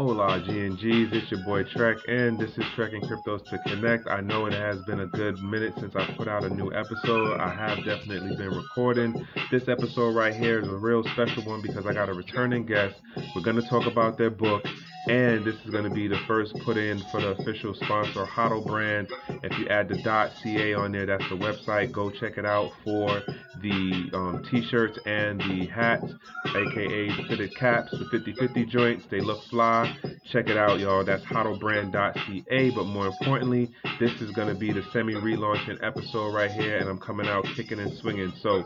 Hola, GNGs. It's your boy Trek, and this is Trekking Cryptos to Connect. I know it has been a good minute since I put out a new episode. I have definitely been recording. This episode right here is a real special one because I got a returning guest. We're going to talk about their book, and this is going to be the first put in for the official sponsor, Hodl Brand. If you add the .ca on there, that's the website. Go check it out for the um, t-shirts and the hats, aka fitted caps, the 50-50 joints. They look fly. Check it out, y'all. That's hodlbrand.ca. But more importantly, this is going to be the semi-relaunching episode right here, and I'm coming out kicking and swinging. So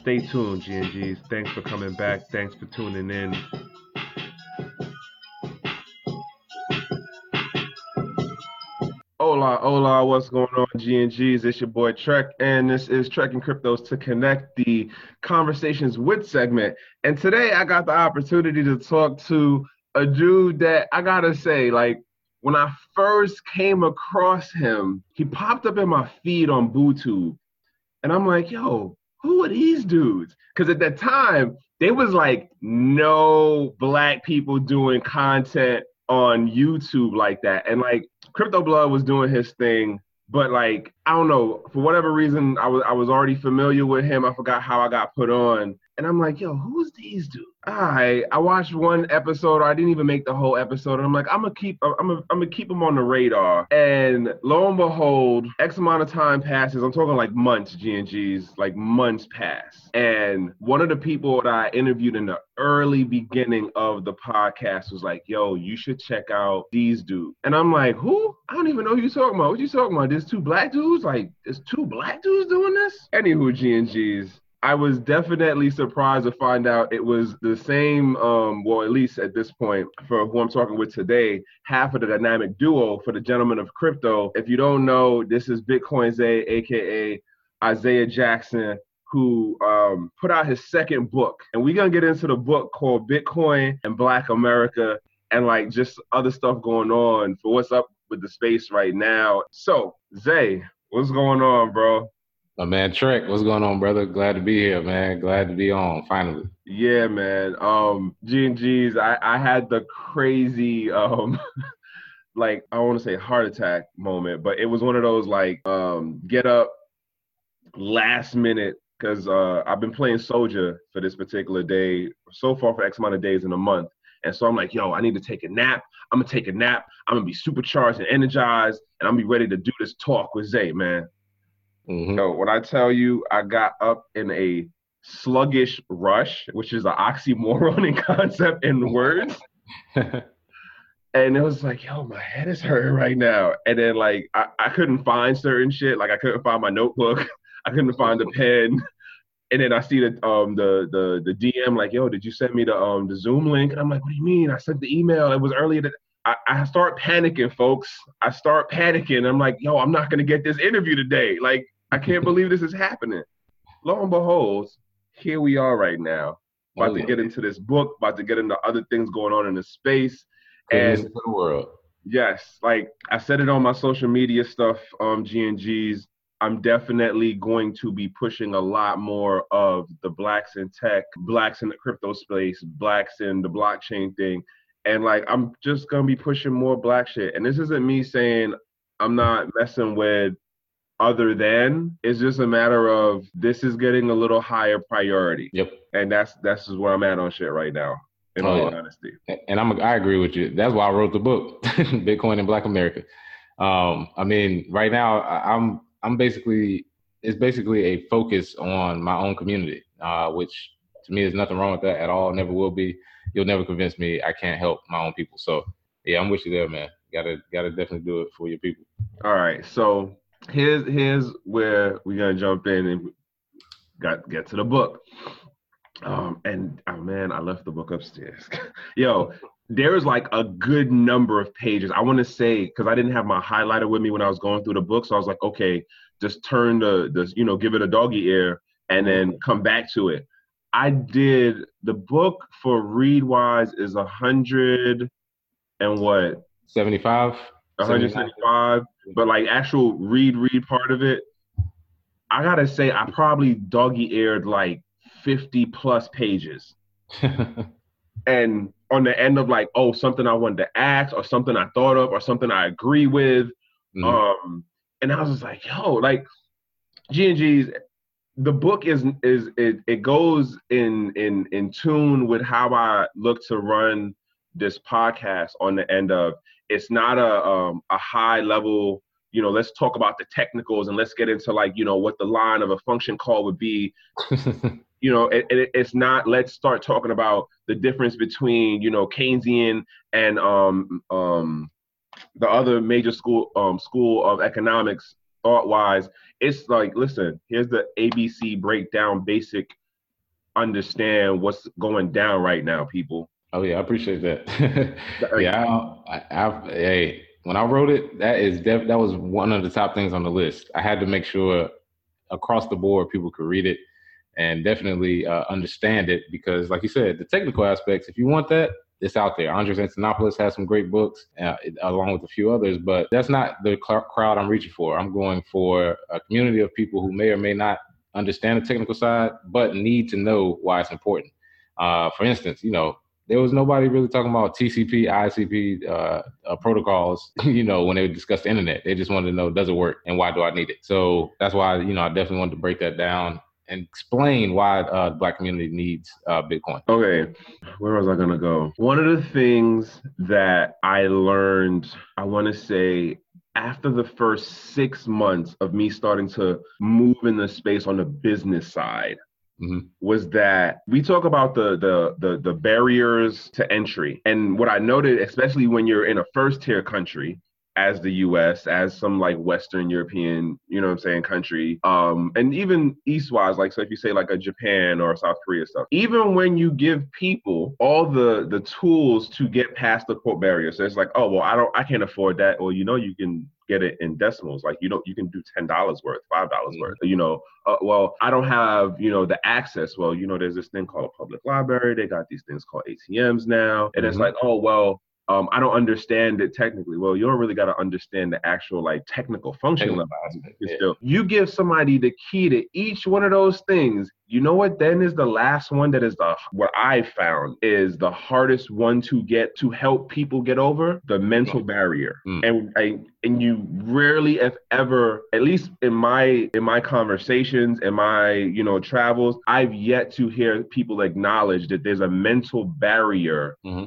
stay tuned, GNGs. Thanks for coming back. Thanks for tuning in. Hola, hola, what's going on, GNGs? It's your boy Trek, and this is Trekking Cryptos to Connect the Conversations with segment. And today I got the opportunity to talk to a dude that I gotta say, like, when I first came across him, he popped up in my feed on BooTube. And I'm like, yo, who are these dudes? Because at that time, there was like no black people doing content on YouTube like that. And like Crypto Blood was doing his thing, but like I don't know, for whatever reason, I was I was already familiar with him. I forgot how I got put on. And I'm like, yo, who's these dudes? I I watched one episode. Or I didn't even make the whole episode. And I'm like, I'm gonna keep I'm gonna, I'm gonna keep them on the radar. And lo and behold, X amount of time passes. I'm talking like months, GNGs, like months pass. And one of the people that I interviewed in the early beginning of the podcast was like, yo, you should check out these dudes. And I'm like, who? I don't even know who you're talking about. What you talking about? There's two black dudes? Like, there's two black dudes doing this? Anywho, GNGs. I was definitely surprised to find out it was the same, um, well, at least at this point, for who I'm talking with today, half of the dynamic duo for the gentleman of crypto. If you don't know, this is Bitcoin Zay, aka Isaiah Jackson, who um, put out his second book. And we're going to get into the book called Bitcoin and Black America and like just other stuff going on for what's up with the space right now. So, Zay, what's going on, bro? My man Trek, what's going on, brother? Glad to be here, man. Glad to be on finally. Yeah, man. Um, G and G's. I I had the crazy um, like I want to say heart attack moment, but it was one of those like um get up last minute because uh I've been playing Soldier for this particular day so far for X amount of days in a month. And so I'm like, yo, I need to take a nap. I'm gonna take a nap. I'm gonna be supercharged and energized, and I'm gonna be ready to do this talk with Zay, man. Mm-hmm. So when I tell you I got up in a sluggish rush, which is an oxymoron in concept in words. and it was like, yo, my head is hurting right now. And then like I, I couldn't find certain shit. Like I couldn't find my notebook. I couldn't find a pen. And then I see the um the the the DM like, yo, did you send me the um the Zoom link? And I'm like, what do you mean? I sent the email. It was earlier that I, I start panicking, folks. I start panicking. I'm like, yo, I'm not gonna get this interview today. Like I can't believe this is happening. Lo and behold, here we are right now. About oh, to get into this book, about to get into other things going on in the space. and the world. Yes, like I said it on my social media stuff, um, GNGs. I'm definitely going to be pushing a lot more of the blacks in tech, blacks in the crypto space, blacks in the blockchain thing. And like I'm just gonna be pushing more black shit. And this isn't me saying I'm not messing with other than it's just a matter of this is getting a little higher priority. Yep. And that's that's just where I'm at on shit right now. In oh, all yeah. honesty. And I'm I agree with you. That's why I wrote the book, Bitcoin in Black America. Um, I mean, right now I'm I'm basically it's basically a focus on my own community, uh, which to me there's nothing wrong with that at all. Never will be. You'll never convince me I can't help my own people. So yeah, I'm with you there, man. Gotta gotta definitely do it for your people. All right. So here's here's where we're gonna jump in and got get to the book. Um, and oh man, I left the book upstairs. Yo, there is like a good number of pages. I want to say because I didn't have my highlighter with me when I was going through the book, so I was like, okay, just turn the the you know give it a doggy ear and then come back to it. I did the book for Readwise is a hundred and what 75 175 but like actual read read part of it i gotta say i probably doggy aired like 50 plus pages and on the end of like, oh, something I wanted to ask or something I thought of or something I agree with. Mm-hmm. Um, and I was just like, yo, like G and G's the book is is it, it goes in in in tune with how I look to run this podcast on the end of it's not a um, a high level you know let's talk about the technicals and let's get into like you know what the line of a function call would be. You know it, it, it's not let's start talking about the difference between you know keynesian and um um the other major school um school of economics thought wise it's like listen here's the abc breakdown basic understand what's going down right now people oh yeah i appreciate that yeah I, I, I, hey when i wrote it that is def- that was one of the top things on the list i had to make sure across the board people could read it and definitely uh, understand it because like you said the technical aspects if you want that it's out there. Andreas Antonopoulos has some great books, uh, along with a few others, but that's not the cl- crowd I'm reaching for. I'm going for a community of people who may or may not understand the technical side, but need to know why it's important. Uh, for instance, you know, there was nobody really talking about TCP, ICP uh, uh, protocols, you know, when they discussed the internet. They just wanted to know, does it work and why do I need it? So that's why, you know, I definitely wanted to break that down and explain why uh, the black community needs uh, Bitcoin. Okay, where was I gonna go? One of the things that I learned, I want to say, after the first six months of me starting to move in the space on the business side. Mm-hmm. was that we talk about the, the the the barriers to entry and what i noted especially when you're in a first tier country as the US, as some like Western European, you know what I'm saying, country. Um, and even eastwise, like so if you say like a Japan or South Korea stuff, even when you give people all the the tools to get past the quote barrier. So it's like, oh well, I don't I can't afford that. Or you know you can get it in decimals. Like you know you can do ten dollars worth, five dollars mm-hmm. worth. You know, uh, well I don't have you know the access. Well you know there's this thing called a public library. They got these things called ATMs now, and mm-hmm. it's like oh well um, I don't understand it technically. Well, you don't really got to understand the actual like technical function level. Yeah. Still, you give somebody the key to each one of those things. You know what? Then is the last one that is the what I found is the hardest one to get to help people get over the mental barrier. Mm. And I and you rarely, if ever, at least in my in my conversations in my you know travels, I've yet to hear people acknowledge that there's a mental barrier. Mm-hmm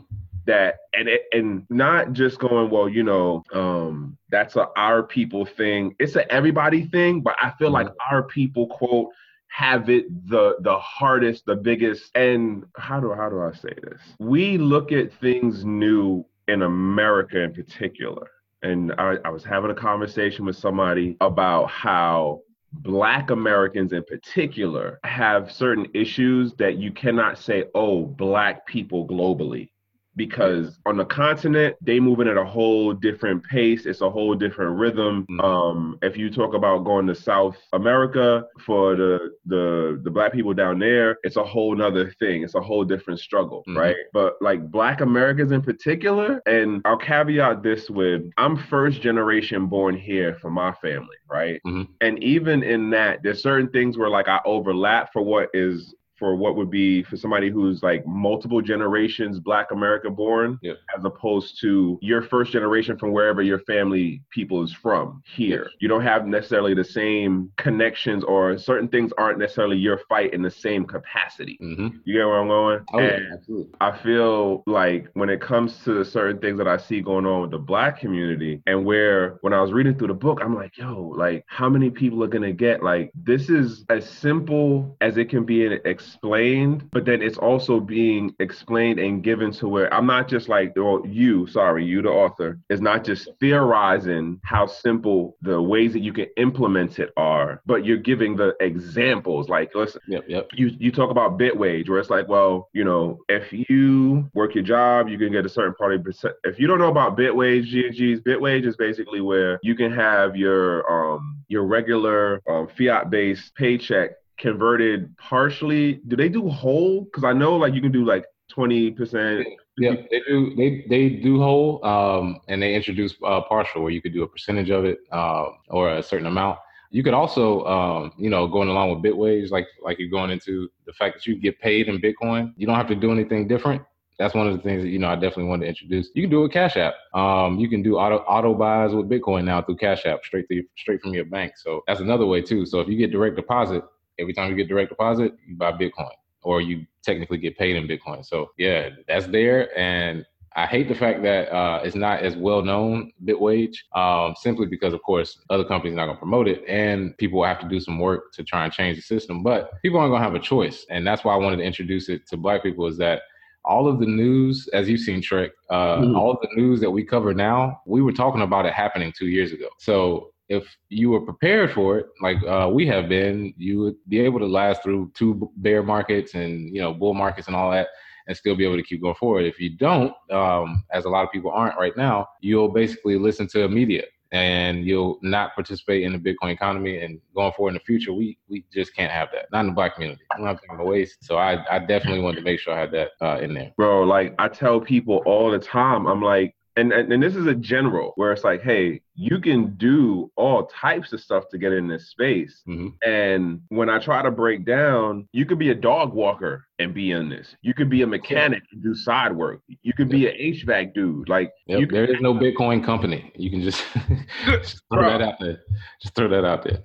that and it, and not just going well you know um that's a our people thing it's a everybody thing but i feel like mm-hmm. our people quote have it the the hardest the biggest and how do how do i say this? We look at things new in america in particular. And I, I was having a conversation with somebody about how Black Americans in particular have certain issues that you cannot say, oh, Black people globally because on the continent they moving at a whole different pace it's a whole different rhythm mm-hmm. um if you talk about going to south america for the the the black people down there it's a whole nother thing it's a whole different struggle mm-hmm. right but like black americans in particular and i'll caveat this with i'm first generation born here for my family right mm-hmm. and even in that there's certain things where like i overlap for what is for what would be for somebody who's like multiple generations black america born yeah. as opposed to your first generation from wherever your family people is from here yes. you don't have necessarily the same connections or certain things aren't necessarily your fight in the same capacity mm-hmm. you get where i'm going oh, and yeah, absolutely. i feel like when it comes to certain things that i see going on with the black community and where when i was reading through the book i'm like yo like how many people are gonna get like this is as simple as it can be in an explained, but then it's also being explained and given to where I'm not just like, well, you, sorry, you, the author, is not just theorizing how simple the ways that you can implement it are, but you're giving the examples. Like, listen, yep, yep. You, you talk about Bitwage, where it's like, well, you know, if you work your job, you can get a certain part of percent. If you don't know about Bitwage, GG's, Bitwage is basically where you can have your um your regular um, fiat based paycheck converted partially. Do they do whole? Because I know like you can do like twenty percent. Yeah, they do. They they do whole, um, and they introduce uh, partial, where you could do a percentage of it uh, or a certain amount. You could also, um, you know, going along with Bitwage, like like you're going into the fact that you get paid in Bitcoin. You don't have to do anything different. that's one of the things that you know I definitely wanted to introduce. You can do with Cash App. Um, you can do auto auto buys with Bitcoin now through Cash App straight through straight from your bank. So that's another way too. So if you get direct deposit, every time you get direct deposit, you buy Bitcoin or you technically get paid in Bitcoin. So yeah, that's there. And I hate the fact that uh, it's not as well known Bitwage, um, simply because, of course, other companies are not going to promote it, and people will have to do some work to try and change the system. But people aren't going to have a choice, and that's why I wanted to introduce it to Black people. Is that all of the news, as you've seen, Trek, uh, mm-hmm. all of the news that we cover now, we were talking about it happening two years ago. So if you were prepared for it, like uh, we have been, you would be able to last through two bear markets and you know bull markets and all that, and still be able to keep going forward. If you don't, um, as a lot of people aren't right now, you'll basically listen to media and you'll not participate in the Bitcoin economy. And going forward in the future, we we just can't have that. Not in the black community. I'm not taking a waste. So I, I definitely wanted to make sure I had that uh, in there. Bro, like I tell people all the time, I'm like, and, and, and this is a general where it's like, hey, you can do all types of stuff to get in this space. Mm-hmm. And when I try to break down, you could be a dog walker and be in this. You could be a mechanic and do side work. You could be an HVAC dude. Like yep, there is no Bitcoin company. You can just, just throw that out there. Just throw that out there.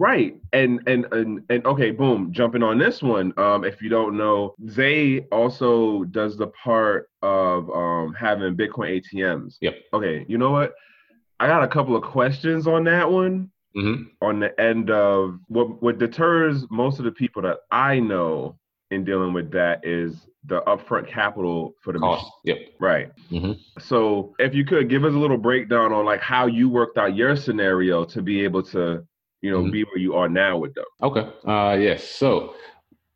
Right. And and and and okay, boom, jumping on this one. Um, if you don't know, Zay also does the part of um having Bitcoin ATMs. Yep. Okay, you know what? I got a couple of questions on that one. Mm-hmm. On the end of what what deters most of the people that I know in dealing with that is the upfront capital for the cost. Yep. Right. Mm-hmm. So if you could give us a little breakdown on like how you worked out your scenario to be able to you know, mm-hmm. be where you are now with them. Okay. Uh, yes. So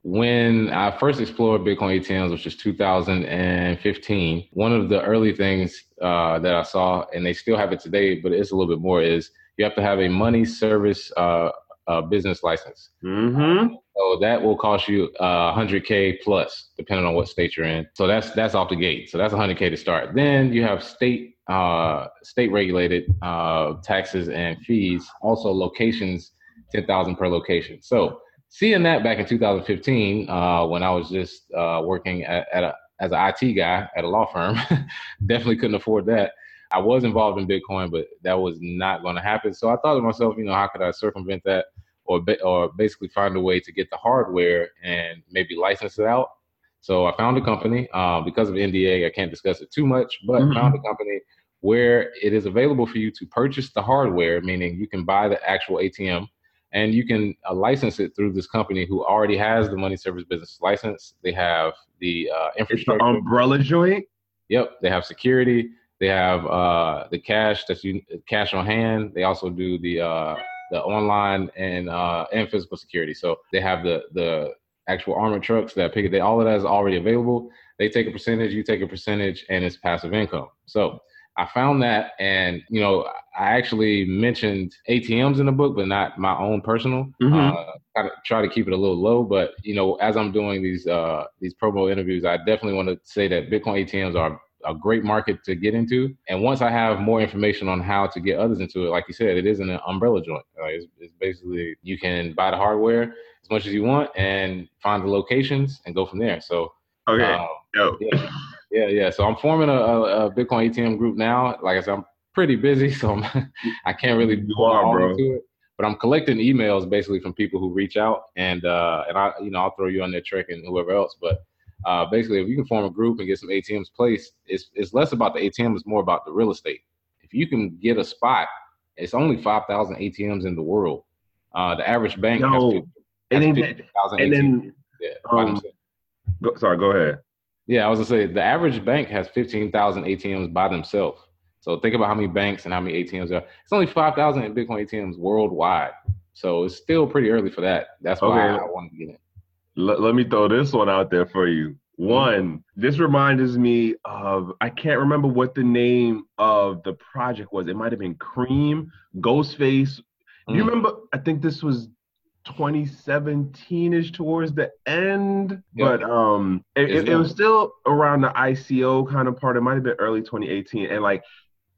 when I first explored Bitcoin ATMs, which was 2015, one of the early things uh, that I saw, and they still have it today, but it's a little bit more, is you have to have a money service uh, uh, business license. Mm-hmm. So that will cost you uh, 100k plus, depending on what state you're in. So that's that's off the gate. So that's 100k to start. Then you have state uh, state regulated uh, taxes and fees. Also locations, 10,000 per location. So seeing that back in 2015, uh, when I was just uh, working at, at a, as an IT guy at a law firm, definitely couldn't afford that. I was involved in Bitcoin, but that was not going to happen. So I thought to myself, you know, how could I circumvent that, or or basically find a way to get the hardware and maybe license it out. So I found a company. Uh, because of NDA, I can't discuss it too much, but mm-hmm. found a company where it is available for you to purchase the hardware, meaning you can buy the actual ATM and you can uh, license it through this company who already has the money service business license. They have the uh, infrastructure, the umbrella joint. Yep, they have security. They have uh, the cash that you cash on hand. They also do the uh, the online and uh, and physical security. So they have the the actual armored trucks that pick it. They, all of that is already available. They take a percentage, you take a percentage, and it's passive income. So I found that, and you know, I actually mentioned ATMs in the book, but not my own personal. Mm-hmm. Uh, try to keep it a little low, but you know, as I'm doing these uh, these promo interviews, I definitely want to say that Bitcoin ATMs are a great market to get into. And once I have more information on how to get others into it, like you said, it isn't an umbrella joint. Uh, it's, it's, basically you can buy the hardware as much as you want and find the locations and go from there. So okay, um, yeah, yeah, yeah. So I'm forming a, a, Bitcoin ATM group now. Like I said, I'm pretty busy, so I'm, I can't really you are, bro. into it. But I'm collecting emails basically from people who reach out, and uh, and I, you know, I'll throw you on their trick and whoever else. But uh, basically, if you can form a group and get some ATMs placed, it's it's less about the ATM, it's more about the real estate. If you can get a spot, it's only five thousand ATMs in the world. Uh, the average bank no, has 50, and then, 50, and then yeah, um, go, sorry, go ahead. Yeah, I was gonna say the average bank has fifteen thousand ATMs by themselves. So think about how many banks and how many ATMs are. It's only five thousand Bitcoin ATMs worldwide. So it's still pretty early for that. That's why okay. I want to get in let, let me throw this one out there for you. One, this reminds me of I can't remember what the name of the project was. It might have been Cream, Ghostface. Mm. You remember? I think this was 2017ish towards the end, yep. but um, it, it, it, was still around the ICO kind of part. It might have been early 2018, and like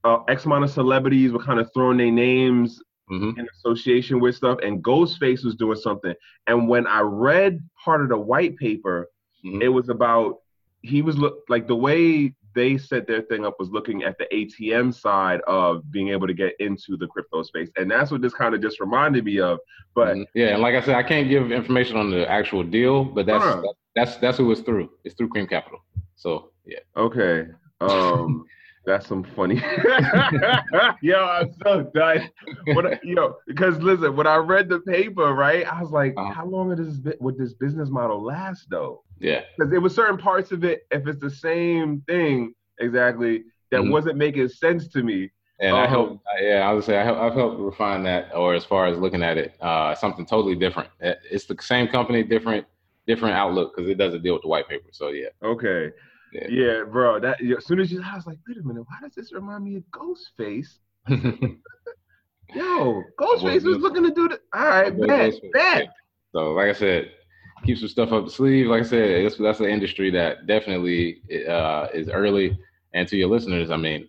uh, X amount of celebrities were kind of throwing their names mm-hmm. in association with stuff, and Ghostface was doing something. And when I read part of the white paper, mm-hmm. it was about he was look like the way they set their thing up was looking at the ATM side of being able to get into the crypto space. And that's what this kind of just reminded me of. But mm-hmm. yeah, and like I said, I can't give information on the actual deal, but that's uh-huh. that's that's who it's through. It's through Cream Capital. So yeah. Okay. Um That's some funny. yo, I'm so done. When yo, because listen, when I read the paper, right, I was like, uh-huh. how long is this would this business model last though? Yeah. Because there was certain parts of it, if it's the same thing exactly, that mm-hmm. wasn't making sense to me. And um, I help, yeah, I would say I help, I've helped refine that, or as far as looking at it, uh, something totally different. It's the same company, different, different outlook because it doesn't deal with the white paper. So yeah. Okay. Yeah. yeah, bro. That as soon as you, I was like, wait a minute, why does this remind me of Ghostface? Yo, Ghostface was looking to do the. All right, bet, bet. So, like I said, keep some stuff up the sleeve. Like I said, that's that's an industry that definitely uh, is early. And to your listeners, I mean,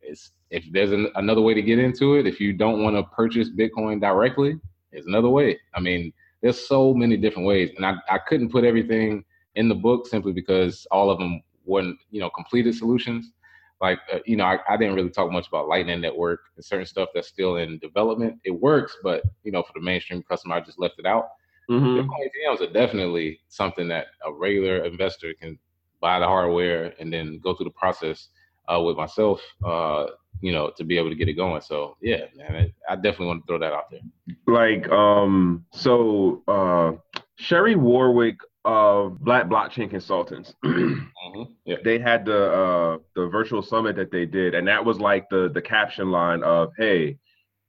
it's if there's an, another way to get into it, if you don't want to purchase Bitcoin directly, there's another way. I mean, there's so many different ways, and I I couldn't put everything in the book simply because all of them weren't you know completed solutions. Like uh, you know, I, I didn't really talk much about Lightning Network and certain stuff that's still in development. It works, but you know, for the mainstream customer, I just left it out. Mm-hmm. Bitcoin ATMs are definitely something that a regular investor can buy the hardware and then go through the process uh, with myself, uh, you know, to be able to get it going. So yeah, man, I definitely want to throw that out there. Like, um, so uh, Sherry Warwick of Black Blockchain Consultants. mm-hmm. yeah. They had the uh, the virtual summit that they did, and that was like the the caption line of, "Hey,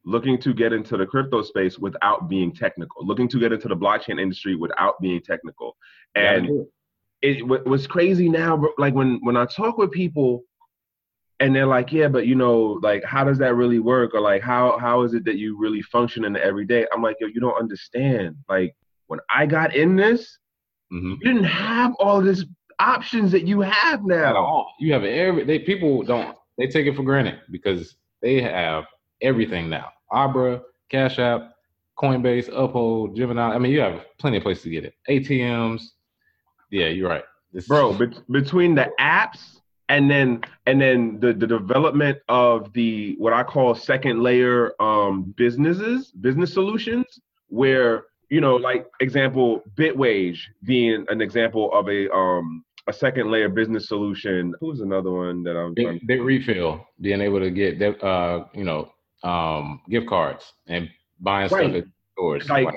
looking to get into the crypto space without being technical, looking to get into the blockchain industry without being technical." And it, was crazy now, like when when I talk with people and they're like, yeah, but you know, like, how does that really work? Or like, how how is it that you really function in the everyday? I'm like, yo, you don't understand. Like, when I got in this, Mm-hmm. You didn't have all these options that you have now. You have every. They people don't. They take it for granted because they have everything now. Abra, Cash App, Coinbase, Uphold, Gemini. I mean, you have plenty of places to get it. ATMs. Yeah, you're right. This Bro, be- between the apps and then and then the, the development of the what I call second layer um, businesses, business solutions, where you know, like example, Bitwage being an example of a um a second layer business solution. Who's another one that I'm Big, Bitrefill, being able to get uh, you know, um gift cards and buying right. stuff at stores. Like,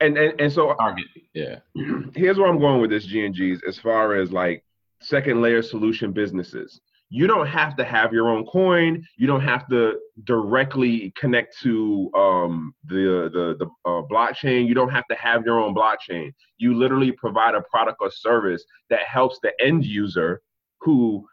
and, and and so Target, yeah. Here's where I'm going with this G and G's as far as like second layer solution businesses you don't have to have your own coin. You don't have to directly connect to um, the the, the uh, blockchain. You don't have to have your own blockchain. You literally provide a product or service that helps the end user who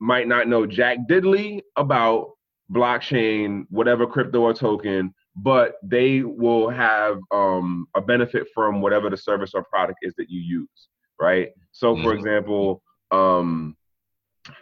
might not know jack diddly about blockchain, whatever crypto or token, but they will have um, a benefit from whatever the service or product is that you use, right? So, for mm-hmm. example, um,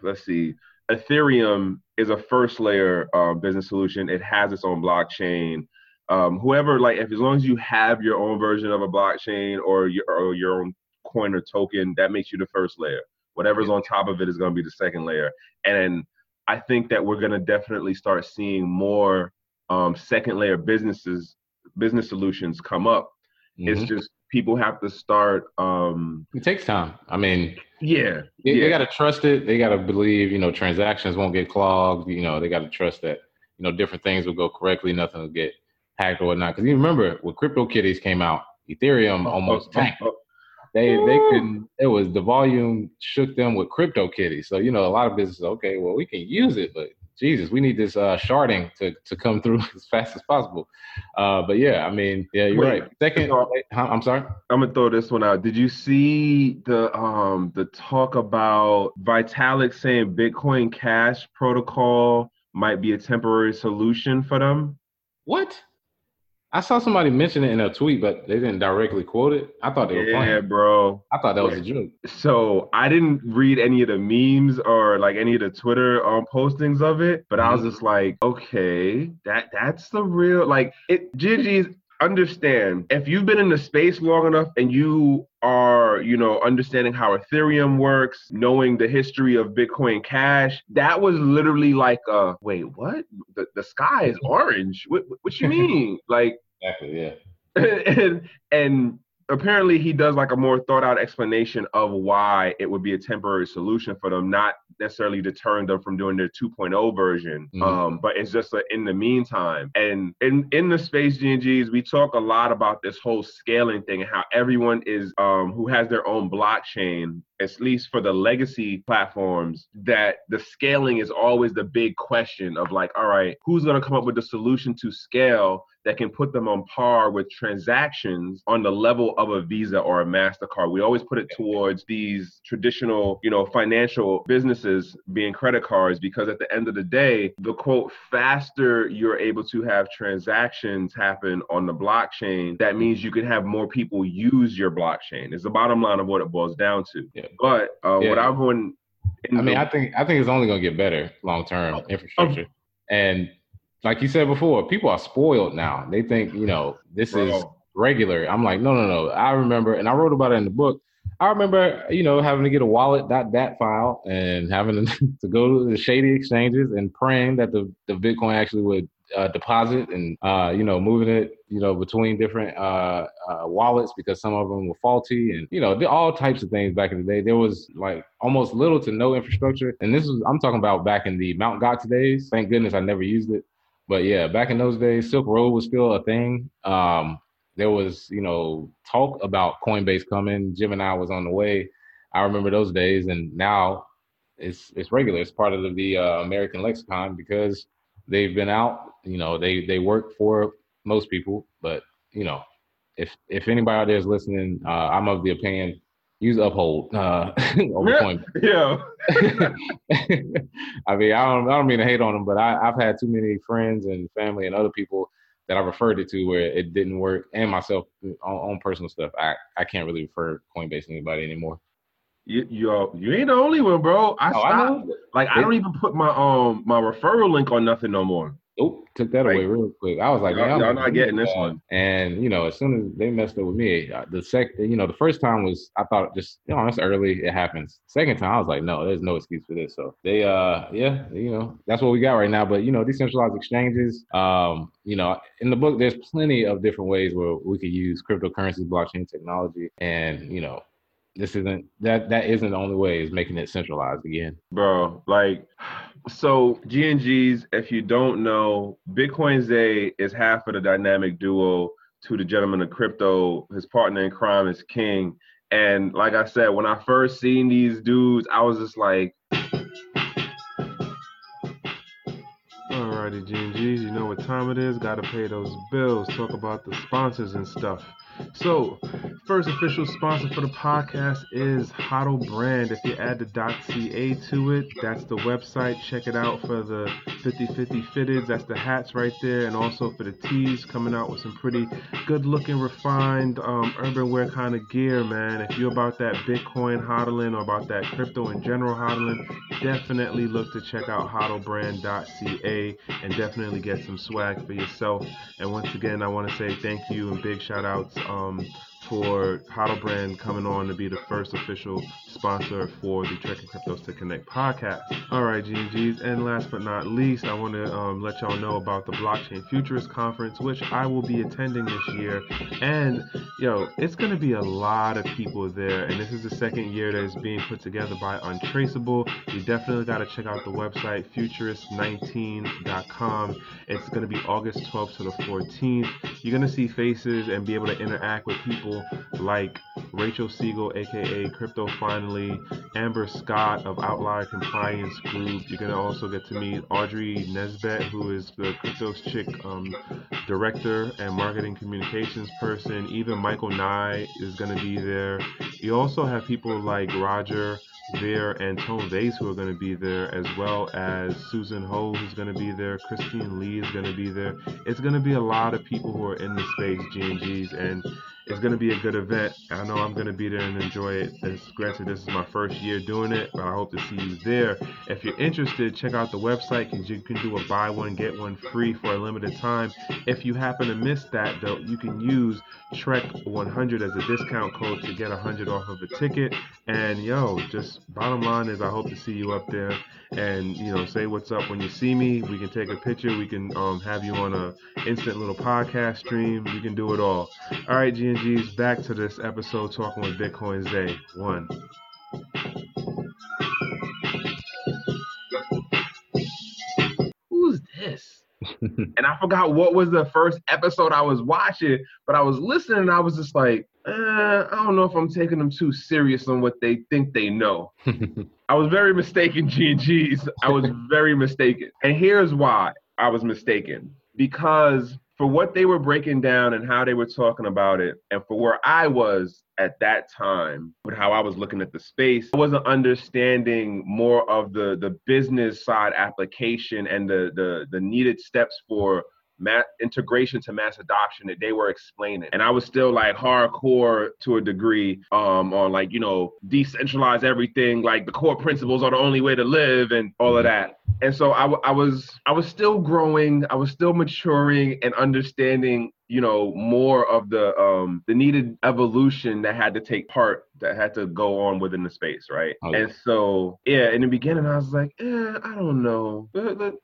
let's see, Ethereum is a first layer uh, business solution. It has its own blockchain. Um, whoever, like, if as long as you have your own version of a blockchain or your, or your own coin or token, that makes you the first layer. Whatever's on top of it is going to be the second layer. And I think that we're going to definitely start seeing more um, second layer businesses, business solutions come up. Mm-hmm. It's just people have to start. Um, it takes time. I mean, yeah, they, yeah. they got to trust it. They got to believe, you know, transactions won't get clogged. You know, they got to trust that, you know, different things will go correctly. Nothing will get hacked or whatnot. Because you remember when CryptoKitties came out, Ethereum oh, almost oh, tanked. Oh, they they couldn't. It was the volume shook them with crypto CryptoKitties. So you know, a lot of businesses. Okay, well, we can use it, but Jesus, we need this uh, sharding to, to come through as fast as possible. Uh, but yeah, I mean, yeah, you're Wait, right. Second, so, I'm sorry. I'm gonna throw this one out. Did you see the um the talk about Vitalik saying Bitcoin Cash protocol might be a temporary solution for them? What? I saw somebody mention it in a tweet, but they didn't directly quote it. I thought they were playing. Yeah, bro. I thought that was a joke. So I didn't read any of the memes or like any of the Twitter um, postings of it, but mm-hmm. I was mm-hmm. just like, okay, that that's the real like it. Gigi's understand if you've been in the space long enough and you are, you know, understanding how Ethereum works, knowing the history of Bitcoin Cash, that was literally like, uh, wait, what? The, the sky is orange. What, what you mean? like, exactly, yeah. and and apparently he does like a more thought out explanation of why it would be a temporary solution for them, not necessarily deterring them from doing their 2.0 version. Mm-hmm. Um, but it's just a, in the meantime. And in in the space GNGs, we talk a lot about this whole scaling thing and how everyone is um, who has their own blockchain at least for the legacy platforms, that the scaling is always the big question of like, all right, who's going to come up with the solution to scale that can put them on par with transactions on the level of a Visa or a MasterCard. We always put it towards these traditional, you know, financial businesses being credit cards because at the end of the day, the quote, faster you're able to have transactions happen on the blockchain, that means you can have more people use your blockchain. Is the bottom line of what it boils down to. Yeah. But uh, yeah. without going I mean, I think I think it's only gonna get better long term oh, infrastructure. and like you said before, people are spoiled now. They think, you know, this Bro. is regular. I'm like, no, no, no. I remember, and I wrote about it in the book. I remember, you know, having to get a wallet dot wallet.dat file and having to go to the shady exchanges and praying that the, the Bitcoin actually would uh, deposit and, uh, you know, moving it, you know, between different uh, uh wallets because some of them were faulty and, you know, all types of things back in the day. There was like almost little to no infrastructure. And this was, I'm talking about back in the Mount Gox days. Thank goodness I never used it. But yeah, back in those days, Silk Road was still a thing. Um, there was, you know, talk about Coinbase coming. Gemini was on the way. I remember those days, and now it's it's regular. It's part of the, uh, American lexicon because they've been out. You know, they they work for most people, but you know, if if anybody out there is listening, uh, I'm of the opinion use Uphold uh, over Coinbase. Yeah. I mean, I don't, I don't mean to hate on them, but I, I've had too many friends and family and other people that I referred it to where it didn't work, and myself on, on personal stuff. I, I can't really refer Coinbase to anybody anymore. You you you ain't the only one, bro. I oh, stopped. I like I don't even put my um my referral link on nothing no more. Nope, took that away real quick. I was like, y'all, y'all not getting this one. And you know, as soon as they messed up with me, uh, the second, you know, the first time was I thought just you know it's early, it happens. Second time I was like, no, there's no excuse for this. So they, uh, yeah, you know, that's what we got right now. But you know, decentralized exchanges, um, you know, in the book, there's plenty of different ways where we could use cryptocurrency, blockchain technology, and you know, this isn't that that isn't the only way is making it centralized again bro like so GNGs, if you don't know, Bitcoinzay is half of the dynamic duo to the gentleman of crypto. His partner in crime is King. And like I said, when I first seen these dudes, I was just like, Alrighty, GNGs, you know what time it is. Gotta pay those bills. Talk about the sponsors and stuff. So, first official sponsor for the podcast is Hodl Brand. If you add the .ca to it, that's the website. Check it out for the 50-50 fitteds. That's the hats right there, and also for the tees, coming out with some pretty good-looking, refined um, urban wear kind of gear, man. If you're about that Bitcoin hodling or about that crypto in general hodling, definitely look to check out hodlbrand.ca and definitely get some swag for yourself. And once again, I want to say thank you and big shout outs um, for Hodl Brand coming on to be the first official sponsor for the Trekking Cryptos to Connect podcast. All right, GNGs. And last but not least, I want to um, let y'all know about the Blockchain Futurist Conference, which I will be attending this year. And, yo, it's going to be a lot of people there. And this is the second year that is being put together by Untraceable. You definitely got to check out the website, futurist19.com. It's going to be August 12th to the 14th. You're going to see faces and be able to interact with people like Rachel Siegel, aka Crypto Finally, Amber Scott of Outlier Compliance Group. You're gonna also get to meet Audrey Nesbet, who is the Cryptos Chick um, director and marketing communications person. Even Michael Nye is gonna be there. You also have people like Roger Ver and Tone Vays who are going to be there, as well as Susan Ho who's going to be there, Christine Lee is going to be there. It's going to be a lot of people who are in the space, GNGs, and it's going to be a good event. I know I'm going to be there and enjoy it. It's, granted, this is my first year doing it, but I hope to see you there. If you're interested, check out the website because you can do a buy one, get one free for a limited time. If you happen to miss that, though, you can use Trek100 as a discount code to get 100 off of a ticket. And yo, just bottom line is, I hope to see you up there and you know say what's up when you see me. We can take a picture. We can um, have you on a instant little podcast stream. We can do it all. All right, GNGs, back to this episode talking with Bitcoin Zay. One. Who's this? and I forgot what was the first episode I was watching, but I was listening and I was just like, eh, I don't know if I'm taking them too serious on what they think they know. I was very mistaken, G and G's. I was very mistaken. And here's why I was mistaken. Because for what they were breaking down and how they were talking about it, and for where I was at that time, with how I was looking at the space, I wasn't understanding more of the the business side application and the the the needed steps for mass integration to mass adoption that they were explaining. And I was still like hardcore to a degree um, on like, you know, decentralize everything, like the core principles are the only way to live and all of that. And so I, I was I was still growing, I was still maturing and understanding you know more of the um the needed evolution that had to take part that had to go on within the space right? Okay. and so yeah in the beginning i was like eh, i don't know.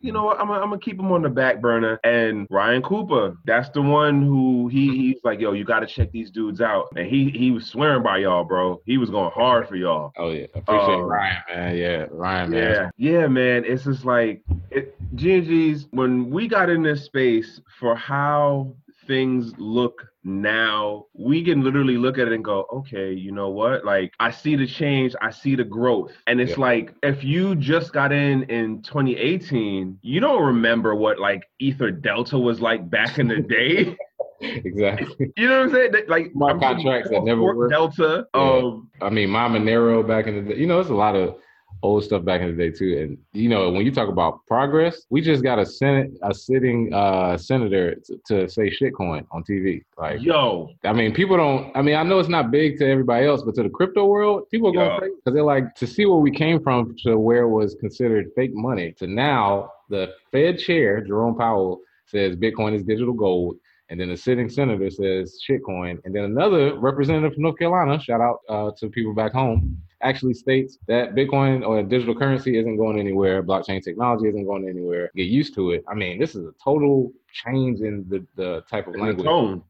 You know what? I'm gonna I'm keep him on the back burner. And ryan cooper that's the one who he he's like yo you gotta check these dudes out. And he he was swearing by y'all bro. He was going hard for y'all. Oh yeah. Appreciate um, ryan man. Yeah ryan man. yeah. Yeah man. It's just like it, G&G's when we got in this space for how things look now, we can literally look at it and go, okay, you know what? Like, I see the change, I see the growth. And it's yeah. like, if you just got in in 2018, you don't remember what like EtherDelta was like back in the day. exactly. You know what I'm saying? Like my I'm contracts that never worked. Delta. Yeah. Um, I mean, my Monero back in the day. You know, it's a lot of old stuff back in the day too. And you know, when you talk about progress, we just got a senate a sitting uh senator to, to say shitcoin on TV. Like yo, I mean, people don't. I mean, I know it's not big to everybody else, but to the crypto world, people are going crazy because they're like to see where we came from to where it was considered fake money to now the Fed chair Jerome Powell says Bitcoin is digital gold. And then the sitting senator says shitcoin. And then another representative from North Carolina, shout out uh, to people back home, actually states that Bitcoin or digital currency isn't going anywhere, blockchain technology isn't going anywhere. Get used to it. I mean, this is a total change in the, the type of in language.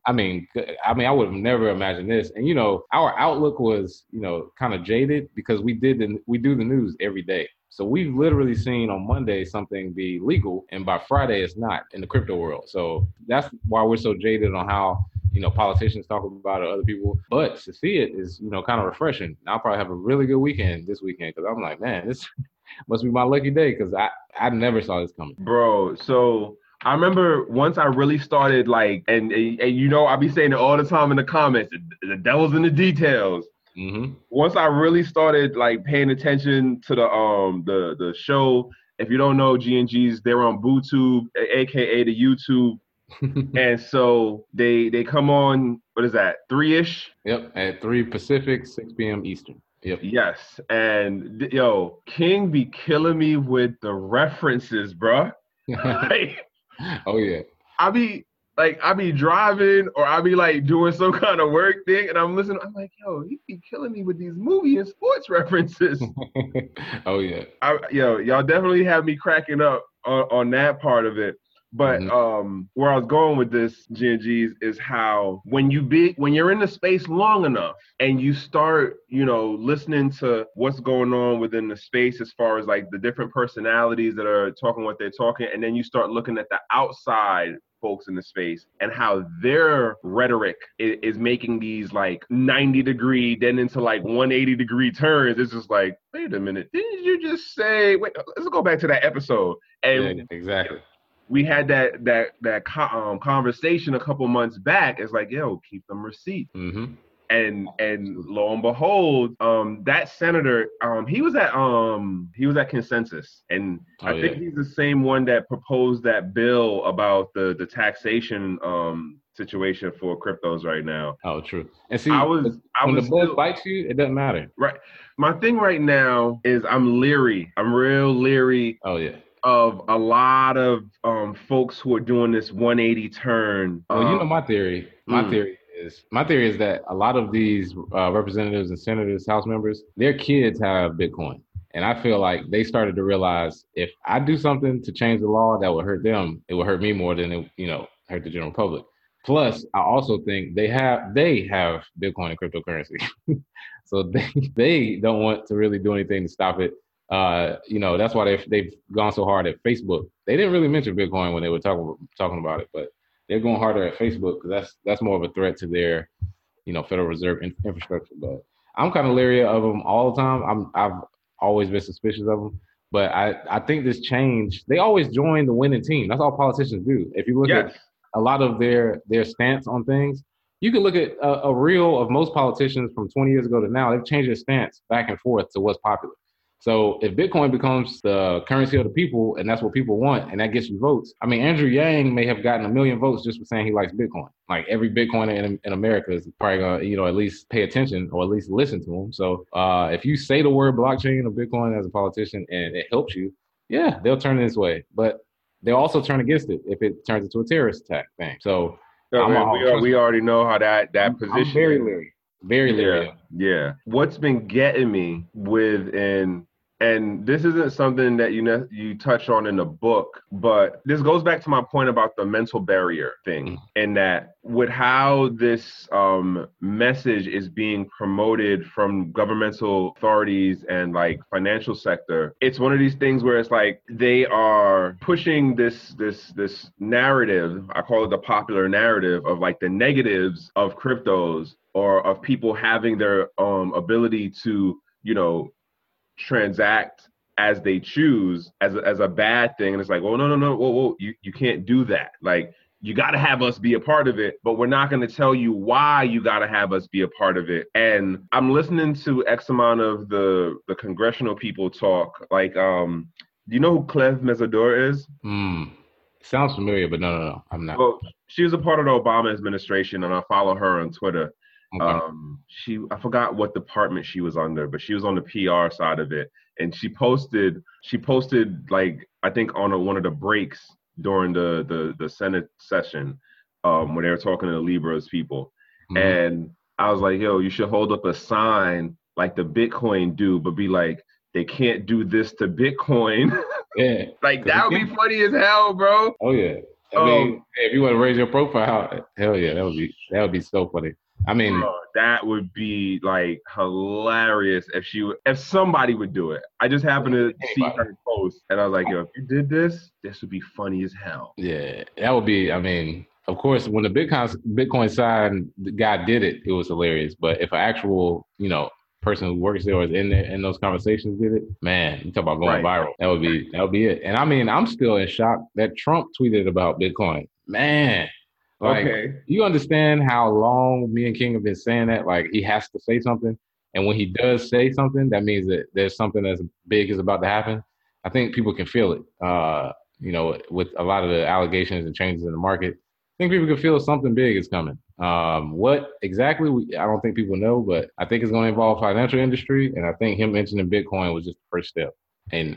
I mean, I mean, I would have never imagined this. And you know, our outlook was, you know, kind of jaded because we did the, we do the news every day. So we've literally seen on Monday something be legal, and by Friday it's not in the crypto world. So that's why we're so jaded on how you know politicians talk about it, other people. But to see it is you know kind of refreshing. I'll probably have a really good weekend this weekend because I'm like, man, this must be my lucky day because I I never saw this coming, bro. So. I remember once I really started like, and, and, and you know, I be saying it all the time in the comments. The, the devil's in the details. Mm-hmm. Once I really started like paying attention to the um the the show, if you don't know GNGs, they're on BooTube, aka the YouTube and so they they come on what is that three ish yep at 3 pacific 6 p.m eastern yep yes and yo king be killing me with the references bruh like, oh yeah i be like I be driving or I be like doing some kind of work thing and I'm listening. I'm like, yo, he be killing me with these movie and sports references. oh yeah. I, yo, y'all definitely have me cracking up on, on that part of it. But mm-hmm. um, where I was going with this, GNGs, is how when you be when you're in the space long enough and you start, you know, listening to what's going on within the space as far as like the different personalities that are talking what they're talking, and then you start looking at the outside folks in the space and how their rhetoric is, is, making these like 90 degree then into like 180 degree turns. It's just like wait a minute. Didn't you just say wait let's go back to that episode. And yeah, exactly we had that that that um, conversation a couple months back. It's like, yo, keep them receipts. Mm-hmm. and and lo and behold, um, that senator, um, he was at um, he was at consensus, and oh, I yeah. think he's the same one that proposed that bill about the the taxation um situation for cryptos right now. Oh, true. And see, I was I when was the buzz still, bites you, it doesn't matter. Right. My thing right now is I'm leery. I'm real leery. Oh yeah. Of a lot of um, folks who are doing this 180 turn. Well, um, you know my theory. My mm. theory is my theory is that a lot of these uh, representatives and senators, House members, their kids have Bitcoin. And I feel like they started to realize if I do something to change the law that would hurt them, it would hurt me more than it, you know, hurt the general public. Plus, I also think they have they have Bitcoin and cryptocurrency, so they they don't want to really do anything to stop it. Uh, you know, that's why they've they've gone so hard at Facebook. They didn't really mention Bitcoin when they were talking talking about it, but they're going harder at Facebook because that's that's more of a threat to their, you know, Federal Reserve in, infrastructure. But I'm kind of leery of them all the time. I'm I've always been suspicious of them. But I, I think this change, they always join the winning team. That's all politicians do. If you look yes. at a lot of their their stance on things. You can look at a, a reel of most politicians from 20 years ago to now. They've changed their stance back and forth to what's popular. So if Bitcoin becomes the currency of the people and that's what people want and that gets you votes, I mean, Andrew Yang may have gotten a million votes just for saying he likes Bitcoin. Like every Bitcoiner in, in America is probably going to, you know, at least pay attention or at least listen to him. So uh, if you say the word blockchain or Bitcoin as a politician and it helps you, yeah, they'll turn this way. But they'll also turn against it if it turns into a terrorist attack thing. So, so man, we, are, we already know how that that position. I'm very leery. Very. Yeah, yeah. What's been getting me within and this isn't something that you know you touch on in the book but this goes back to my point about the mental barrier thing mm-hmm. and that with how this um, message is being promoted from governmental authorities and like financial sector it's one of these things where it's like they are pushing this this this narrative i call it the popular narrative of like the negatives of cryptos or of people having their um, ability to you know transact as they choose as a, as a bad thing. And it's like well no no no whoa, whoa you, you can't do that. Like you got to have us be a part of it but we're not going to tell you why you got to have us be a part of it. And i'm listening to x amount of the the congressional people talk. Like um do you know who cleve mesodor is? Mm. sounds familiar but no no no. I'm not. Well she was a part of the obama administration and i follow her on twitter Okay. Um, she I forgot what department she was under, but she was on the PR side of it, and she posted she posted like I think on a, one of the breaks during the the the Senate session, um, when they were talking to the Libras people, mm-hmm. and I was like, yo, you should hold up a sign like the Bitcoin do, but be like, they can't do this to Bitcoin. Yeah, like that would be funny as hell, bro. Oh yeah. I mean, um, if you want to raise your profile, hell yeah, that would be that would be so funny. I mean, Bro, that would be like hilarious if she if somebody would do it. I just happened to anybody. see her post, and I was like, yo, if you did this, this would be funny as hell. Yeah, that would be. I mean, of course, when the Bitcoin Bitcoin side the guy did it, it was hilarious. But if an actual, you know, person who works there or is in there in those conversations did it, man, you talk about going right. viral. That would be that would be it. And I mean, I'm still in shock that Trump tweeted about Bitcoin. Man, like, okay. You understand how long me and King have been saying that? Like, he has to say something. And when he does say something, that means that there's something as big is about to happen. I think people can feel it. Uh, you know, with a lot of the allegations and changes in the market, I think people can feel something big is coming. Um, what exactly? We, I don't think people know, but I think it's going to involve financial industry, and I think him mentioning Bitcoin was just the first step. And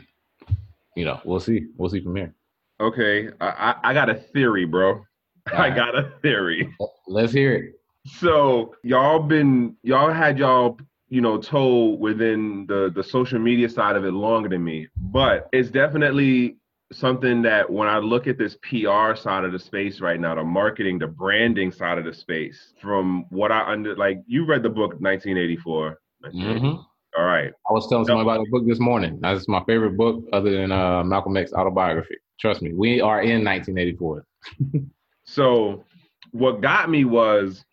you know, we'll see. We'll see from here. Okay, I, I got a theory, bro. I got a theory. Let's hear it. So y'all been y'all had y'all you know told within the the social media side of it longer than me, but it's definitely something that when I look at this PR side of the space right now, the marketing, the branding side of the space, from what I under like, you read the book 1984. Mm-hmm. All right. I was telling someone about the book this morning. That's my favorite book, other than uh, Malcolm X autobiography. Trust me, we are in 1984. So what got me was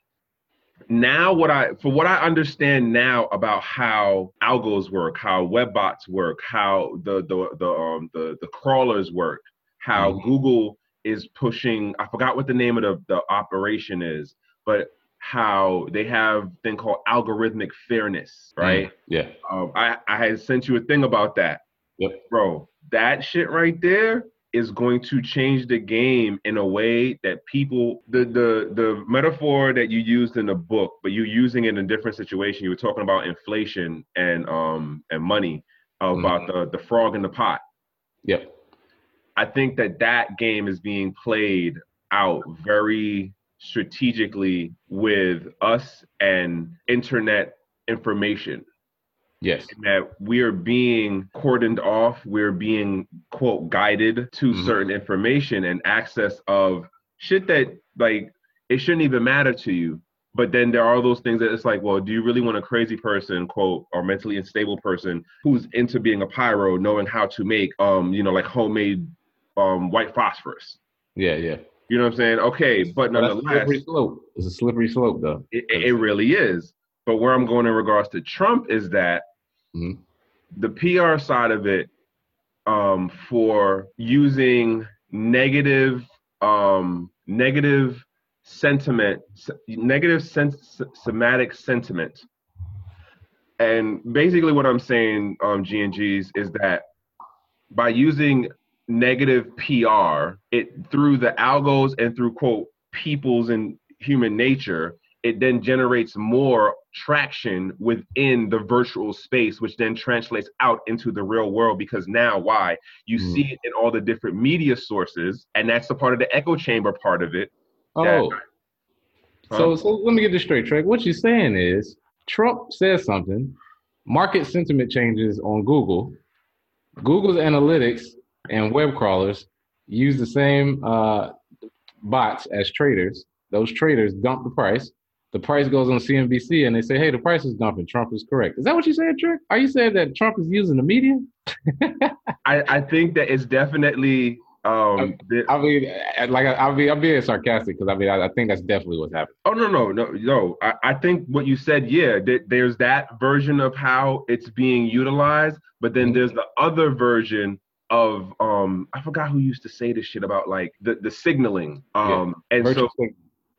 now what I for what I understand now about how algos work, how web bots work, how the the the um the, the crawlers work, how mm-hmm. Google is pushing I forgot what the name of the, the operation is, but how they have thing called algorithmic fairness, Mm. right? Yeah. Um, I I had sent you a thing about that, Yep. bro. That shit right there is going to change the game in a way that people the the the metaphor that you used in the book, but you're using it in a different situation. You were talking about inflation and um and money about the the frog in the pot. Yep. I think that that game is being played out very strategically with us and internet information. Yes. That we are being cordoned off, we're being quote guided to Mhm. certain information and access of shit that like it shouldn't even matter to you. But then there are those things that it's like, well, do you really want a crazy person, quote, or mentally unstable person who's into being a pyro, knowing how to make um, you know, like homemade um white phosphorus? Yeah. Yeah. You know what I'm saying? Okay, but that's a slippery slope. It's a slippery slope, though. it, it really is. But where I'm going in regards to Trump is that Mhm. the PR side of it um, for using negative, um, negative sentiment, negative sense, somatic sentiment. And basically, what I'm saying, um, G and G's, is that by using negative PR, it through the algos and through quote peoples and human nature, it then generates more traction within the virtual space, which then translates out into the real world. Because now, why you Mm. see it in all the different media sources, and that's the part of the echo chamber part of it. Oh. Huh? So, so let me get this straight, Trey. What you're saying is Trump says something, market sentiment changes on Google, Google's analytics and web crawlers use the same uh, bots as traders. Those traders dump the price. The price goes on CNBC and they say, hey, the price is dumping. Trump is correct. Is that what you said, Trey? Are you saying that Trump is using the media? I, I think that it's definitely um, I mean, like, I mean, I'm being sarcastic because I mean, I, I think that's definitely what's happening. Oh no no no no! I, I think what you said, yeah, th- there's that version of how it's being utilized, but then there's the other version of um I forgot who used to say this shit about like the the signaling um and Virtual so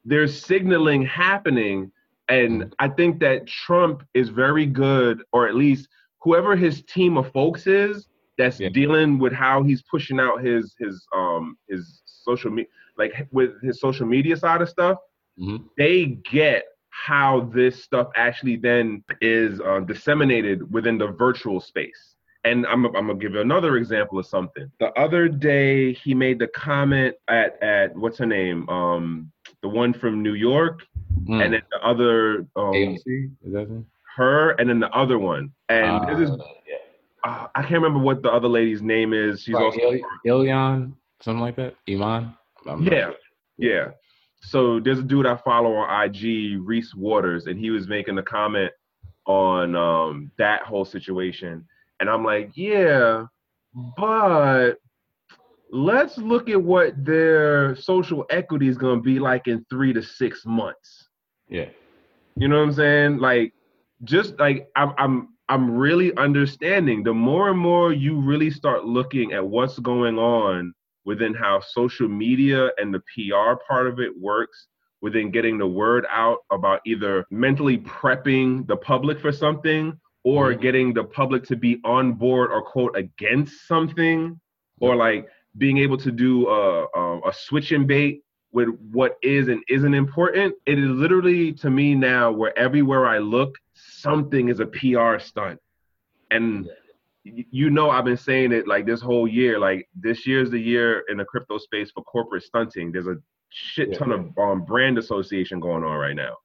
there's signaling happening and Mhm. I think that Trump is very good or at least whoever his team of folks is that's Yeah. dealing with how he's pushing out his his um his social media like with his social media side of stuff Mhm. they get how this stuff actually then is uh, disseminated within the virtual space. And I'm, I'm gonna give you another example of something. The other day, he made the comment at at what's her name, um, the one from New York, Mm. and then the other um, AOC, is that it? her, and then the other one. And this is Uh, yeah. uh, I can't remember what the other lady's name is. She's Like also Il- Ilion, something like that. Iman. I'm Yeah. sure. Yeah. So there's a dude I follow on IG, Reese Waters, and he was making a comment on um, that whole situation. And I'm like, yeah, but let's look at what their social equity is going to be like in three to six months. Yeah. You know what I'm saying? Like, just like I'm, I'm, I'm really understanding. The more and more you really start looking at what's going on within how social media and the PR part of it works, within getting the word out about either mentally prepping the public for something or Mhm. getting the public to be on board or quote against something, or like being able to do a, a, a switch and bait with what is and isn't important. It is literally to me now where everywhere I look, something is a PR stunt. And you know I've been saying it like this whole year. Like this year's the year in the crypto space for corporate stunting. There's a shit ton of um, brand association going on right now.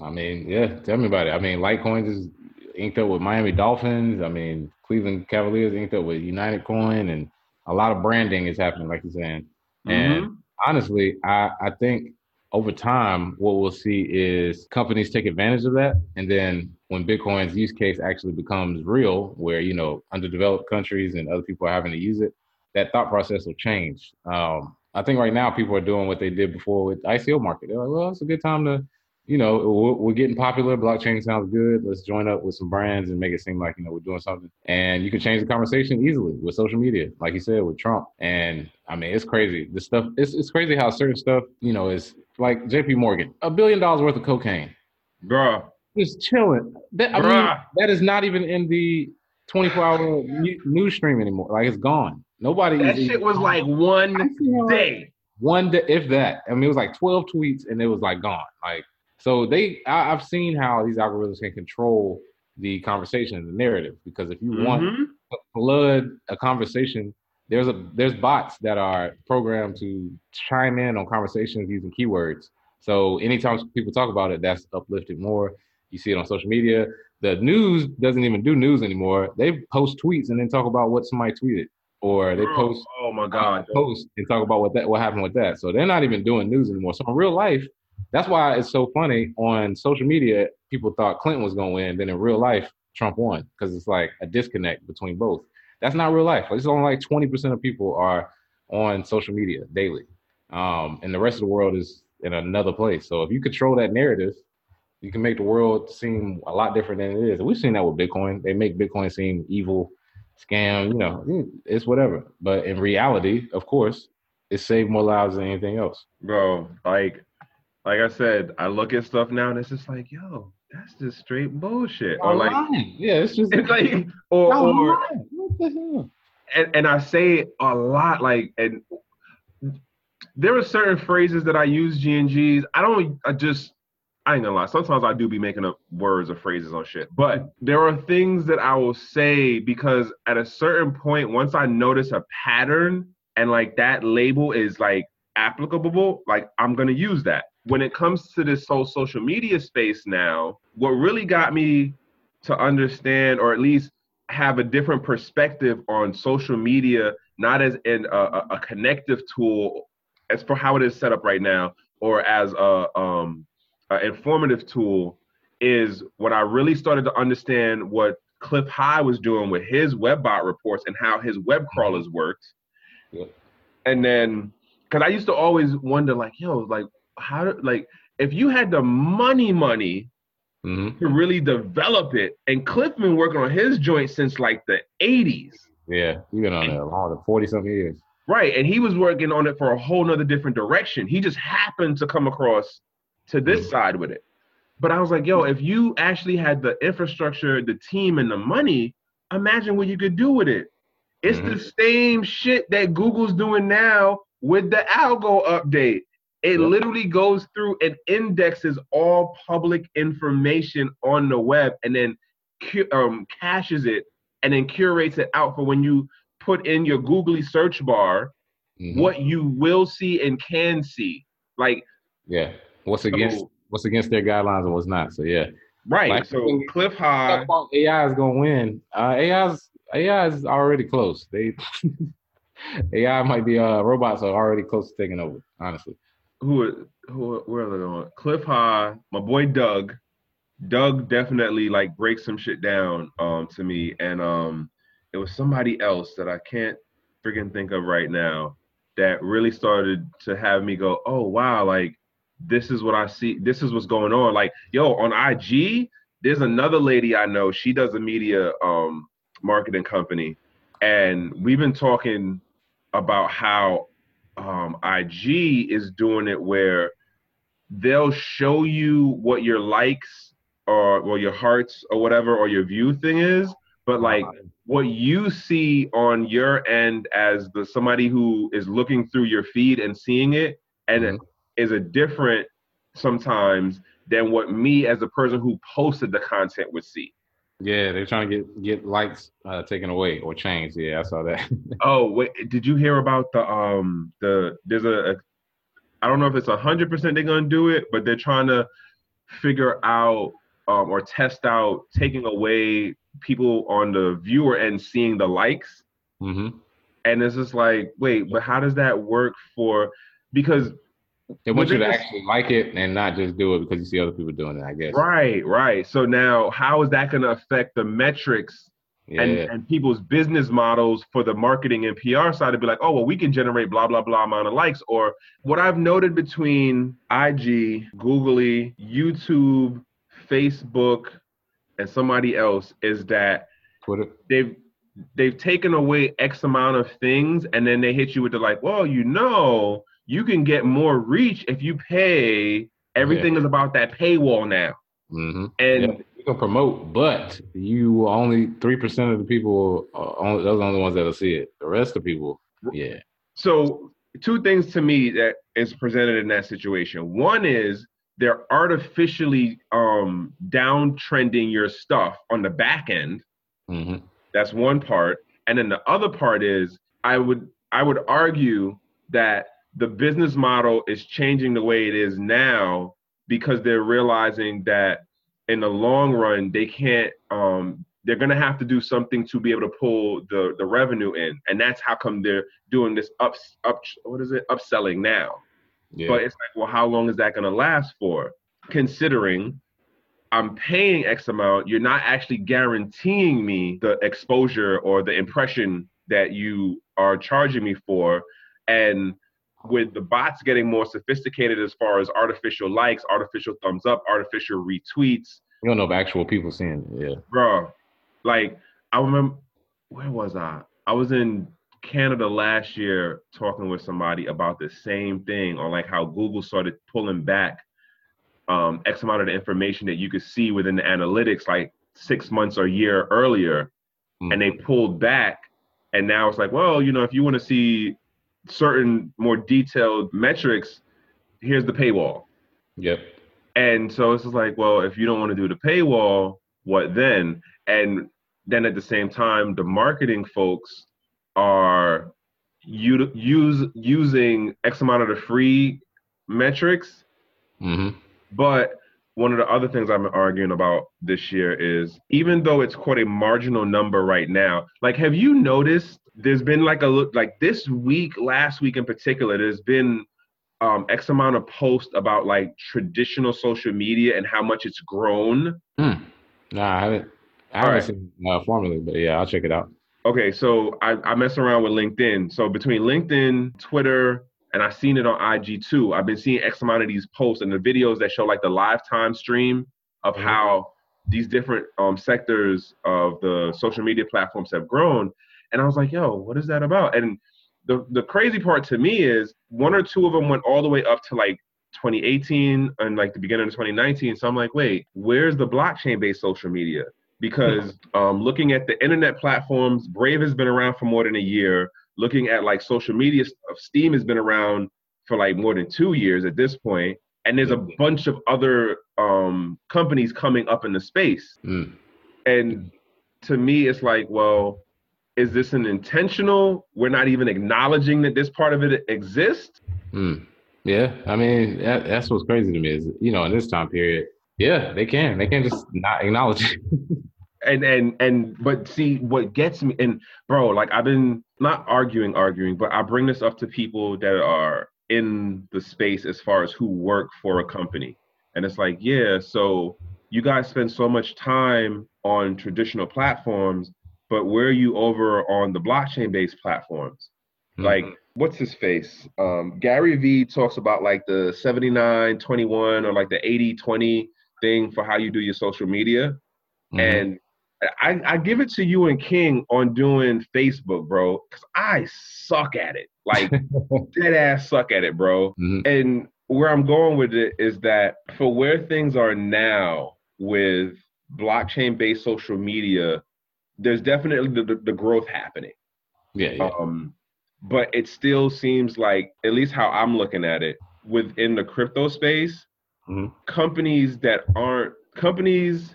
I mean, yeah. Tell me about it. I mean, Litecoin is inked up with Miami Dolphins. I mean, Cleveland Cavaliers inked up with United Coin, and a lot of branding is happening, like you're saying. And Mhm. honestly, I, I think over time, what we'll see is companies take advantage of that. And then when Bitcoin's use case actually becomes real, where, you know, underdeveloped countries and other people are having to use it, that thought process will change. Um, I think right now people are doing what they did before with ICO market. They're like, well, it's a good time to, you know, we're, we're getting popular. Blockchain sounds good. Let's join up with some brands and make it seem like, you know, we're doing something. And you can change the conversation easily with social media, like you said, with Trump. And I mean, it's crazy. The stuff, it's, it's crazy how certain stuff, you know, is like JP Morgan, a billion dollars worth of cocaine. Bruh. Just chilling. That, I mean, that is not even in the 24 hour news stream anymore. Like it's gone. Nobody. That shit was like one day. One day, if that. I mean, it was like 12 tweets and it was like gone. Like, so they, I, have seen how these algorithms can control the conversation and the narrative because if you mm-hmm. want to flood a conversation there's a there's bots that are programmed to chime in on conversations using keywords. So anytime people talk about it, that's uplifted more. You see it on social media. The news doesn't even do news anymore. They post tweets and then talk about what somebody tweeted, or they post oh my god post and talk about what that what happened with that. So they're not even doing news anymore. So in real life, that's why it's so funny on social media. People thought Clinton was going to win, then in real life, Trump won because it's like a disconnect between both. That's not real life. It's only like 20% of people are on social media daily. Um, and the rest of the world is in another place. So if you control that narrative, you can make the world seem a lot different than it is. We've seen that with Bitcoin. They make Bitcoin seem evil, scam, you know, it's whatever. But in reality, of course, it saved more lives than anything else. Bro, like like I said, I look at stuff now and it's just like, yo, that's just straight bullshit. Or like, yeah, it's just it's like, or, or what the hell? And, and I say it a lot, like, and there are certain phrases that I use GNGs. I don't, I just, I ain't gonna lie. Sometimes I do be making up words or phrases on shit, but there are things that I will say because at a certain point, once I notice a pattern and like that label is like applicable, like I'm gonna use that when it comes to this whole social media space now, what really got me to understand or at least have a different perspective on social media, not as in a, a connective tool as for how it is set up right now, or as a, um, a informative tool, is when I really started to understand what Cliff High was doing with his WebBot reports and how his web mm-hmm. crawlers worked. Yeah. And then, because I used to always wonder, like, yo, like, how to like if you had the money money mm-hmm. to really develop it, and Cliff been working on his joint since like the 80s. Yeah, he been on it long 40 something years. Right. And he was working on it for a whole nother different direction. He just happened to come across to this mm-hmm. side with it. But I was like, yo, if you actually had the infrastructure, the team, and the money, imagine what you could do with it. It's mm-hmm. the same shit that Google's doing now with the algo update. It yep. literally goes through and indexes all public information on the web and then um, caches it and then curates it out for when you put in your googly search bar mm-hmm. what you will see and can see. Like yeah, what's against so, what's against their guidelines and what's not. So yeah, right. Like, so Cliff High AI is gonna win. Uh, AI's AI is already close. They AI might be uh robots are already close to taking over. Honestly who who where are they going? Cliff High, my boy Doug. Doug definitely like breaks some shit down um to me, and um it was somebody else that I can't freaking think of right now that really started to have me go, oh wow, like this is what I see, this is what's going on. Like yo, on IG, there's another lady I know. She does a media um marketing company, and we've been talking about how um, IG is doing it where they'll show you what your likes or well your hearts or whatever or your view thing is, but like what you see on your end as the somebody who is looking through your feed and seeing it and mm-hmm. is a different sometimes than what me as the person who posted the content would see. Yeah, they're trying to get get likes uh, taken away or changed. Yeah, I saw that. oh, wait, did you hear about the um the there's a, a I don't know if it's a hundred percent they're gonna do it, but they're trying to figure out um, or test out taking away people on the viewer end seeing the likes. Mm-hmm. And it's just like, wait, but how does that work for? Because they want you to actually like it and not just do it because you see other people doing it, I guess. Right, right. So now how is that going to affect the metrics yeah. and, and people's business models for the marketing and PR side to be like, oh, well, we can generate blah, blah, blah amount of likes. Or what I've noted between IG, Googly, YouTube, Facebook, and somebody else is that Twitter. they've they've taken away X amount of things and then they hit you with the like, well, you know, you can get more reach if you pay. Everything yeah. is about that paywall now. Mm-hmm. And yeah, you can promote, but you only three percent of the people. Only, those are the only ones that'll see it. The rest of the people, yeah. So two things to me that is presented in that situation. One is they're artificially um, downtrending your stuff on the back end. Mm-hmm. That's one part, and then the other part is I would I would argue that the business model is changing the way it is now because they're realizing that in the long run they can't um, they're going to have to do something to be able to pull the the revenue in. And that's how come they're doing this up up what is it? Upselling now. Yeah. but it's like well how long is that going to last for? Considering i'm paying x amount you're not actually guaranteeing me the exposure or the impression that you are charging me for. And with the bots getting more sophisticated as far as artificial likes artificial thumbs up artificial retweets you don't know if actual people seeing it, yeah. Bro, like I remember where was I? I was in Canada last year talking with somebody about the same thing on like how Google started pulling back um, X amount of the information that you could see within the analytics like six months or a year earlier. Mm. And they pulled back. And now it's like, well, you know, if you want to see certain more detailed metrics, here's the paywall. Yep. And so it's just like, well, if you don't want to do the paywall, what then? And then at the same time, the marketing folks are u- use using X amount of the free metrics. Mm-hmm. But one of the other things I'm arguing about this year is even though it's quite a marginal number right now, like have you noticed there's been like a look like this week, last week in particular, there's been um, X amount of posts about like traditional social media and how much it's grown. Hmm. Nah, I haven't. I haven't right. seen uh, formally, but yeah, I'll check it out. Okay, so I, I mess around with LinkedIn. So between LinkedIn, Twitter, and I've seen it on IG too. I've been seeing X amount of these posts and the videos that show like the lifetime stream of mm-hmm. how these different um, sectors of the social media platforms have grown. And I was like, yo, what is that about? And the the crazy part to me is one or two of them went all the way up to like 2018 and like the beginning of 2019. So I'm like, wait, where's the blockchain based social media? Because um, looking at the internet platforms, Brave has been around for more than a year. Looking at like social media Steem has been around for like more than two years at this point, and there's a bunch of other um, companies coming up in the space. Mm. And to me, it's like, well, is this an intentional? We're not even acknowledging that this part of it exists. Hmm. Yeah, I mean that, that's what's crazy to me is you know in this time period, yeah, they can they can just not acknowledge it. and and and but see what gets me and bro, like I've been not arguing, arguing, but I bring this up to people that are in the space as far as who work for a company, and it's like yeah, so you guys spend so much time on traditional platforms but where are you over on the blockchain based platforms? Mm-hmm. Like, what's his face? Um, Gary Vee talks about like the 79 21 or like the 80 20 thing for how you do your social media. Mm-hmm. And I, I, give it to you and King on doing Facebook, bro, because I suck at it. Like, dead ass suck at it, bro. Mm-hmm. And where I'm going with it is that for where things are now with blockchain based social media, there's definitely the, the, growth happening. Yeah, yeah. Um, but it still seems like, at least how I'm looking at it, within the crypto space, mm-hmm. companies that aren't companies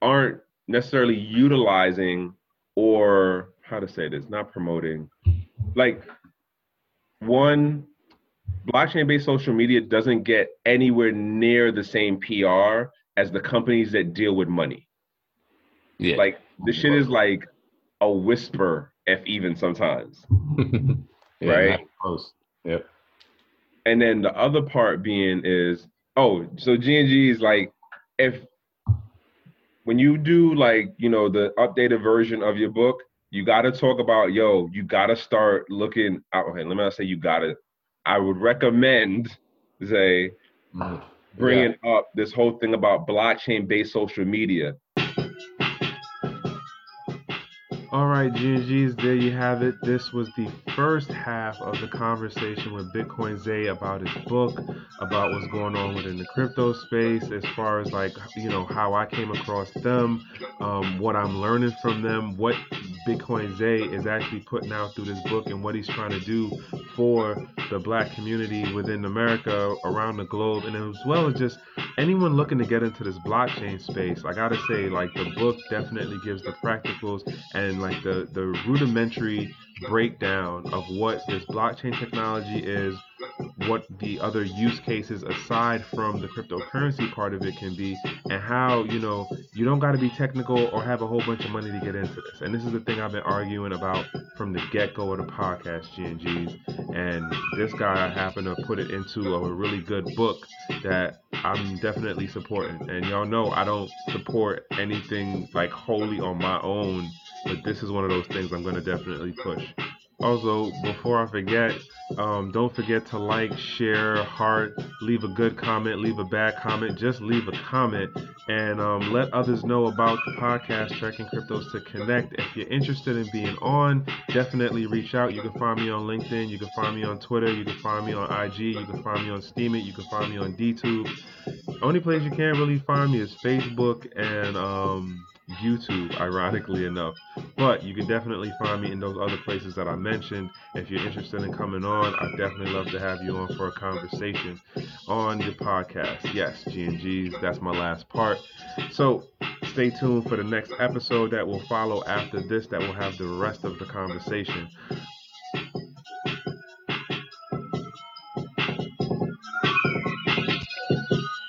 aren't necessarily utilizing or how to say this, not promoting, like one blockchain based social media doesn't get anywhere near the same PR as the companies that deal with money. Yeah. Like the shit is like a whisper, if even sometimes. yeah, right? Close. Yep. And then the other part being is, oh, so G&G is like, if when you do like, you know, the updated version of your book, you got to talk about, yo, you got to start looking out. Okay, let me not say you got to. I would recommend, say, mm. bringing yeah. up this whole thing about blockchain based social media All right, GNGs, there you have it. This was the first half of the conversation with Bitcoin Zay about his book, about what's going on within the crypto space, as far as like, you know, how I came across them, um, what I'm learning from them, what Bitcoin Zay is actually putting out through this book, and what he's trying to do for the black community within America, around the globe, and as well as just anyone looking to get into this blockchain space. I gotta say, like, the book definitely gives the practicals and like the the rudimentary breakdown of what this blockchain technology is, what the other use cases aside from the cryptocurrency part of it can be, and how you know you don't got to be technical or have a whole bunch of money to get into this. And this is the thing I've been arguing about from the get go of the podcast, GNGs. And this guy happened to put it into a really good book that I'm definitely supporting. And y'all know I don't support anything like wholly on my own but this is one of those things I'm going to definitely push. Also, before I forget, um, don't forget to like, share, heart, leave a good comment, leave a bad comment. Just leave a comment and um, let others know about the podcast, Tracking Cryptos to Connect. If you're interested in being on, definitely reach out. You can find me on LinkedIn, you can find me on Twitter, you can find me on IG, you can find me on Steemit, you can find me on DTube. Only place you can't really find me is Facebook and um, YouTube, ironically enough. But you can definitely find me in those other places that I mentioned. If you're interested in coming on, I'd definitely love to have you on for a conversation on the podcast. Yes, GNGs, that's my last part. So stay tuned for the next episode that will follow after this that will have the rest of the conversation.